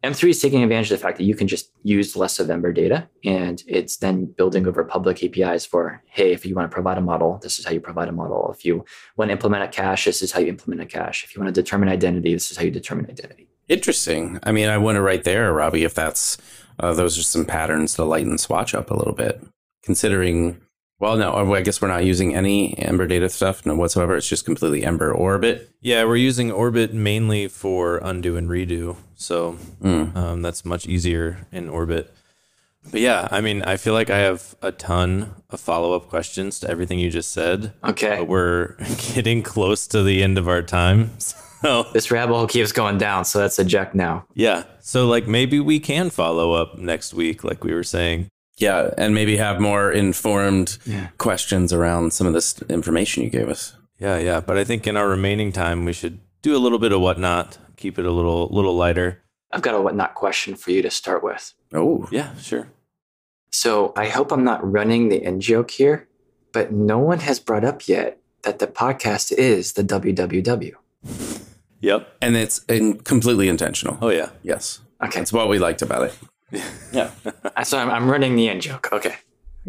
M3 is taking advantage of the fact that you can just use less of Ember data and it's then building over public APIs for, hey, if you want to provide a model, this is how you provide a model. If you want to implement a cache, this is how you implement a cache. If you want to determine identity, this is how you determine identity. Interesting. I mean, I wonder right there, Robbie, if that's uh, those are some patterns to lighten Swach up a little bit, considering well, no, I guess we're not using any Ember data stuff, no whatsoever. It's just completely Ember Orbit. Yeah, we're using Orbit mainly for undo and redo, so mm. um, that's much easier in Orbit. But yeah, I mean, I feel like I have a ton of follow up questions to everything you just said. Okay, but we're getting close to the end of our time. So this rabbit hole keeps going down, so that's eject now. Yeah, so like maybe we can follow up next week, like we were saying. Yeah, and maybe have more informed yeah. questions around some of this information you gave us. Yeah, yeah. But I think in our remaining time, we should do a little bit of whatnot, keep it a little little lighter. I've got a whatnot question for you to start with. Oh, yeah, sure. So I hope I'm not running the in joke here, but no one has brought up yet that the podcast is the WWW. Yep. And it's in completely intentional. Oh, yeah. Yes. Okay. That's what we liked about it. Yeah. so I'm, I'm running the end joke. Okay.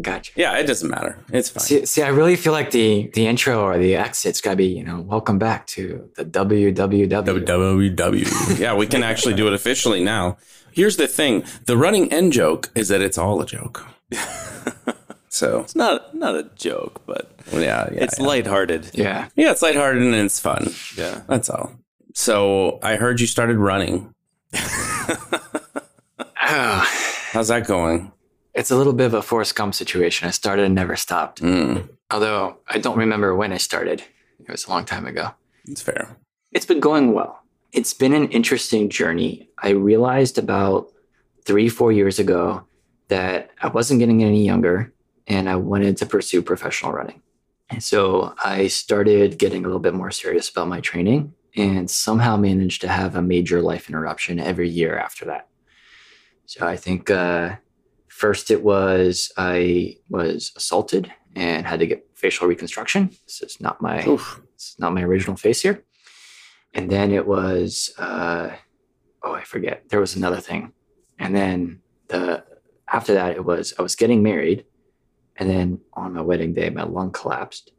Gotcha. Yeah, it doesn't matter. It's fine. See, see, I really feel like the the intro or the exit's got to be, you know, welcome back to the WWW. WWW. yeah, we can actually do it officially now. Here's the thing: the running end joke is that it's all a joke. so it's not not a joke, but yeah, yeah it's yeah. lighthearted. Yeah, yeah, it's lighthearted and it's fun. Yeah, that's all. So I heard you started running. How's that going? It's a little bit of a Forrest Gump situation. I started and never stopped. Mm. Although I don't remember when I started. It was a long time ago. It's fair. It's been going well. It's been an interesting journey. I realized about three, four years ago that I wasn't getting any younger and I wanted to pursue professional running. And so I started getting a little bit more serious about my training and somehow managed to have a major life interruption every year after that. So I think uh, first it was I was assaulted and had to get facial reconstruction. This is not my it's not my original face here. And then it was uh, oh I forget there was another thing, and then the after that it was I was getting married, And then on my wedding day, my lung collapsed.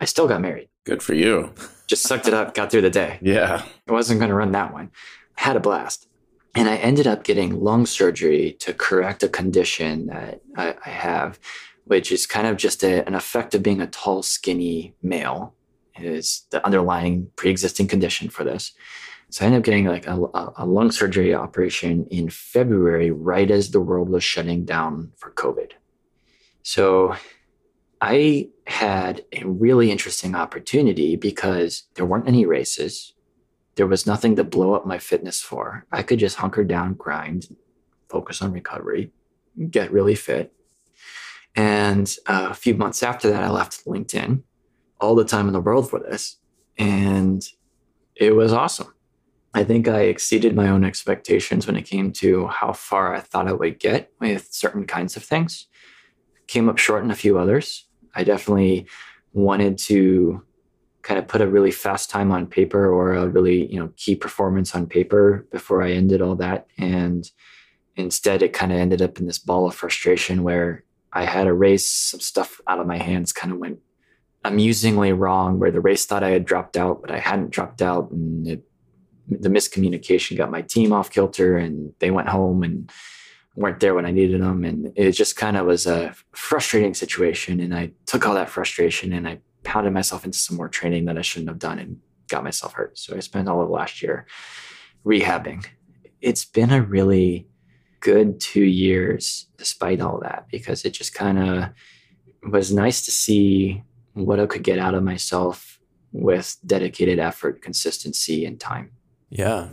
I still got married. Good for you. Just sucked it up, got through the day. Yeah. I wasn't going to run that one. Had a blast. And I ended up getting lung surgery to correct a condition that I, I have, which is kind of just a, an effect of being a tall, skinny male. is the underlying pre existing condition for this. So I ended up getting like a, a, lung surgery operation in February, right as the world was shutting down for COVID. So I had a really interesting opportunity because there weren't any races. There was nothing to blow up my fitness for. I could just hunker down, grind, focus on recovery, get really fit. And a few months after that, I left LinkedIn, all the time in the world for this. And it was awesome. I think I exceeded my own expectations when it came to how far I thought I would get with certain kinds of things. Came up short in a few others. I definitely wanted to kind of put a really fast time on paper or a really, you know, key performance on paper before I ended all that. And instead it kind of ended up in this ball of frustration where I had a race, some stuff out of my hands kind of went amusingly wrong, where the race thought I had dropped out, but I hadn't dropped out. And it the miscommunication got my team off kilter and they went home and weren't there when I needed them. And it just kind of was a frustrating situation. And I took all that frustration and I pounded myself into some more training that I shouldn't have done and got myself hurt. So I spent all of last year rehabbing. It's been a really good two years despite all that because it just kind of was nice to see what I could get out of myself with dedicated effort, consistency, and time. Yeah.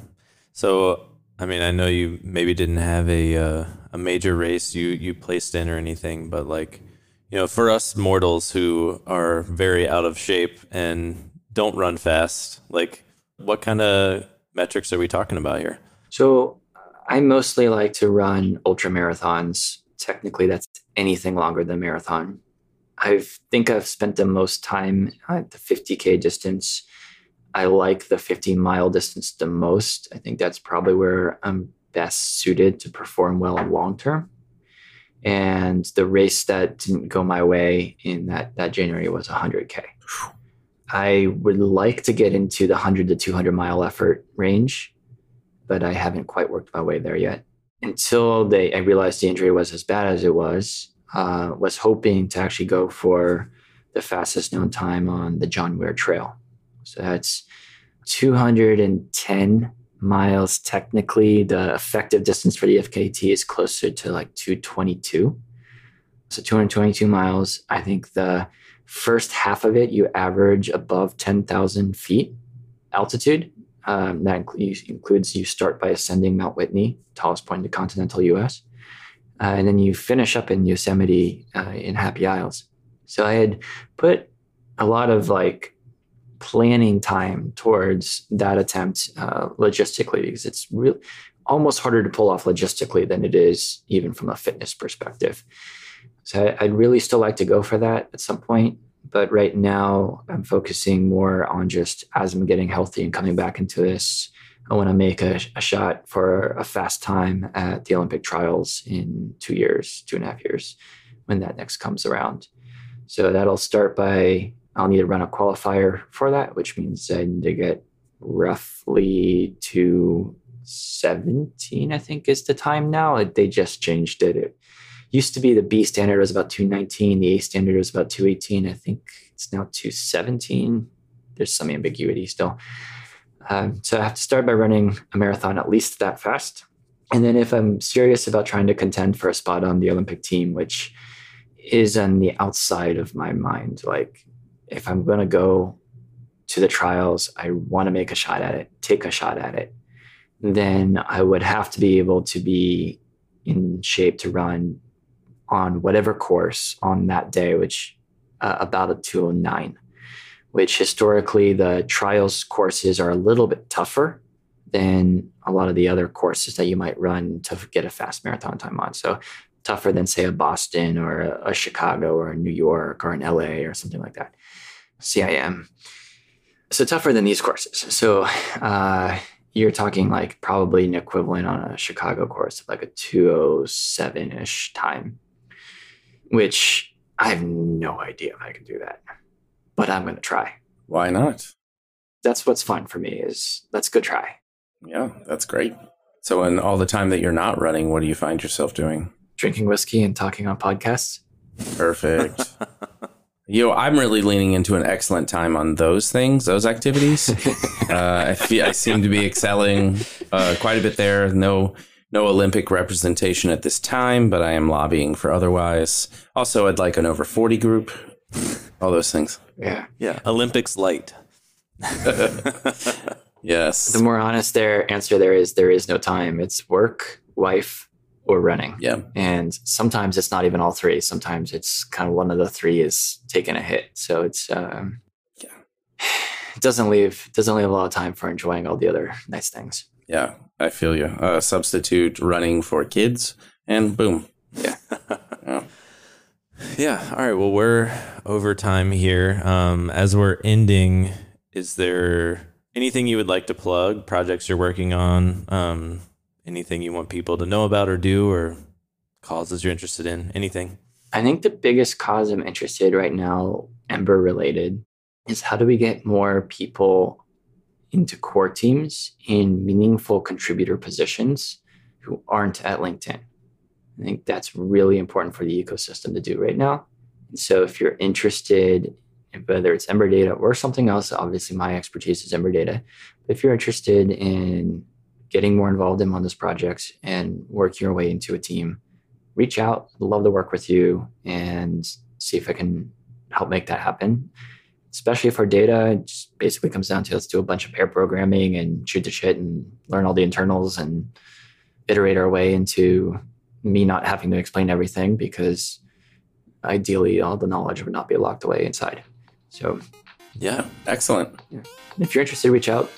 So, I mean, I know you maybe didn't have a uh, a major race you you placed in or anything, but like, you know, for us mortals who are very out of shape and don't run fast, like, what kind of metrics are we talking about here? So, I mostly like to run ultra marathons. Technically, that's anything longer than marathon. I think I've spent the most time at the 50k distance I like the 50 mile distance the most. I think that's probably where I'm best suited to perform well long term. And the race that didn't go my way in that, that January was 100K. I would like to get into the 100 to 200 mile effort range, but I haven't quite worked my way there yet. Until they, I realized the injury was as bad as it was, uh, was hoping to actually go for the fastest known time on the John Muir Trail so that's 210 miles technically. The effective distance for the FKT is closer to like 222. So 222 miles. I think the first half of it, you average above 10,000 feet altitude. Um, that includes you start by ascending Mount Whitney, tallest point in the continental US. Uh, and then you finish up in Yosemite uh, in Happy Isles. So I had put a lot of like planning time towards that attempt uh, logistically because it's really almost harder to pull off logistically than it is even from a fitness perspective. So I'd really still like to go for that at some point. But right now, I'm focusing more on just as I'm getting healthy and coming back into this. I want to make a, a shot for a fast time at the Olympic trials in two years, two and a half years, when that next comes around. So that'll start by I'll need to run a qualifier for that, which means I need to get roughly to 17, I think is the time now. They just changed it. It used to be the B standard was about 219, the A standard was about 218. I think it's now 217. There's some ambiguity still. Um, so I have to start by running a marathon at least that fast. And then if I'm serious about trying to contend for a spot on the Olympic team, which is on the outside of my mind, like if I'm going to go to the trials, I want to make a shot at it, take a shot at it, then I would have to be able to be in shape to run on whatever course on that day, which uh, about a 209, which historically the trials courses are a little bit tougher than a lot of the other courses that you might run to get a fast marathon time on. So tougher than say a Boston or a, a Chicago or a New York or an LA or something like that. CIM. So tougher than these courses. So uh, you're talking like probably an equivalent on a Chicago course of like a 207 ish time, which I have no idea if I can do that, but I'm going to try. Why not? That's what's fun for me is let's go try. Yeah, that's great. So, in all the time that you're not running, what do you find yourself doing? Drinking whiskey and talking on podcasts. Perfect. Yo, I'm really leaning into an excellent time on those things, those activities. uh, I feel I seem to be excelling uh, quite a bit there. No, no Olympic representation at this time, but I am lobbying for otherwise. Also, I'd like an over 40 group. All those things. Yeah. Yeah. Olympics light. Yes. The more honest their answer there is, there is no time. It's work, wife, or running. Yeah. And sometimes it's not even all three. Sometimes it's kind of one of the three is taking a hit. So it's um, Yeah. It doesn't leave doesn't leave a lot of time for enjoying all the other nice things. Yeah. I feel you. Uh, substitute running for kids, and boom. Yeah. Yeah. Yeah. All right. Well, we're over time here. Um, as we're ending, is there anything you would like to plug? Projects you're working on? Um, anything you want people to know about or do, or causes you're interested in? Anything? I think the biggest cause I'm interested right now, Ember related, is how do we get more people into core teams in meaningful contributor positions who aren't at LinkedIn? I think that's really important for the ecosystem to do right now. And so if you're interested, whether it's Ember Data or something else, obviously my expertise is Ember Data. But if you're interested in getting more involved in one of those projects and work your way into a team, reach out. Love to work with you and see if I can help make that happen. Especially if our data just basically comes down to let's do a bunch of pair programming and shoot the shit and learn all the internals and iterate our way into me not having to explain everything because ideally all the knowledge would not be locked away inside. So Yeah. Excellent. if you're interested, reach out.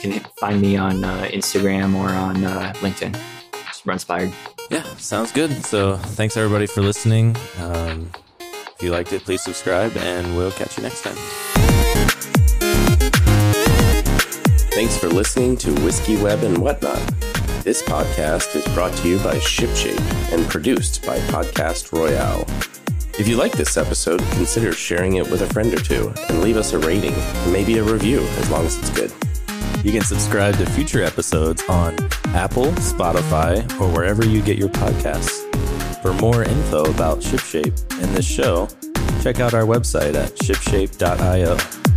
You can find me on uh, Instagram or on uh, LinkedIn. Just Runspired. Yeah, sounds good. So thanks everybody for listening. Um, if you liked it, please subscribe, and we'll catch you next time. Thanks for listening to Whiskey Web and Whatnot. This podcast is brought to you by ShipShape and produced by Podcast Royale. If you like this episode, consider sharing it with a friend or two and leave us a rating and maybe a review as long as it's good. You can subscribe to future episodes on Apple, Spotify, or wherever you get your podcasts. For more info about ShipShape and this show, check out our website at shipshape.io.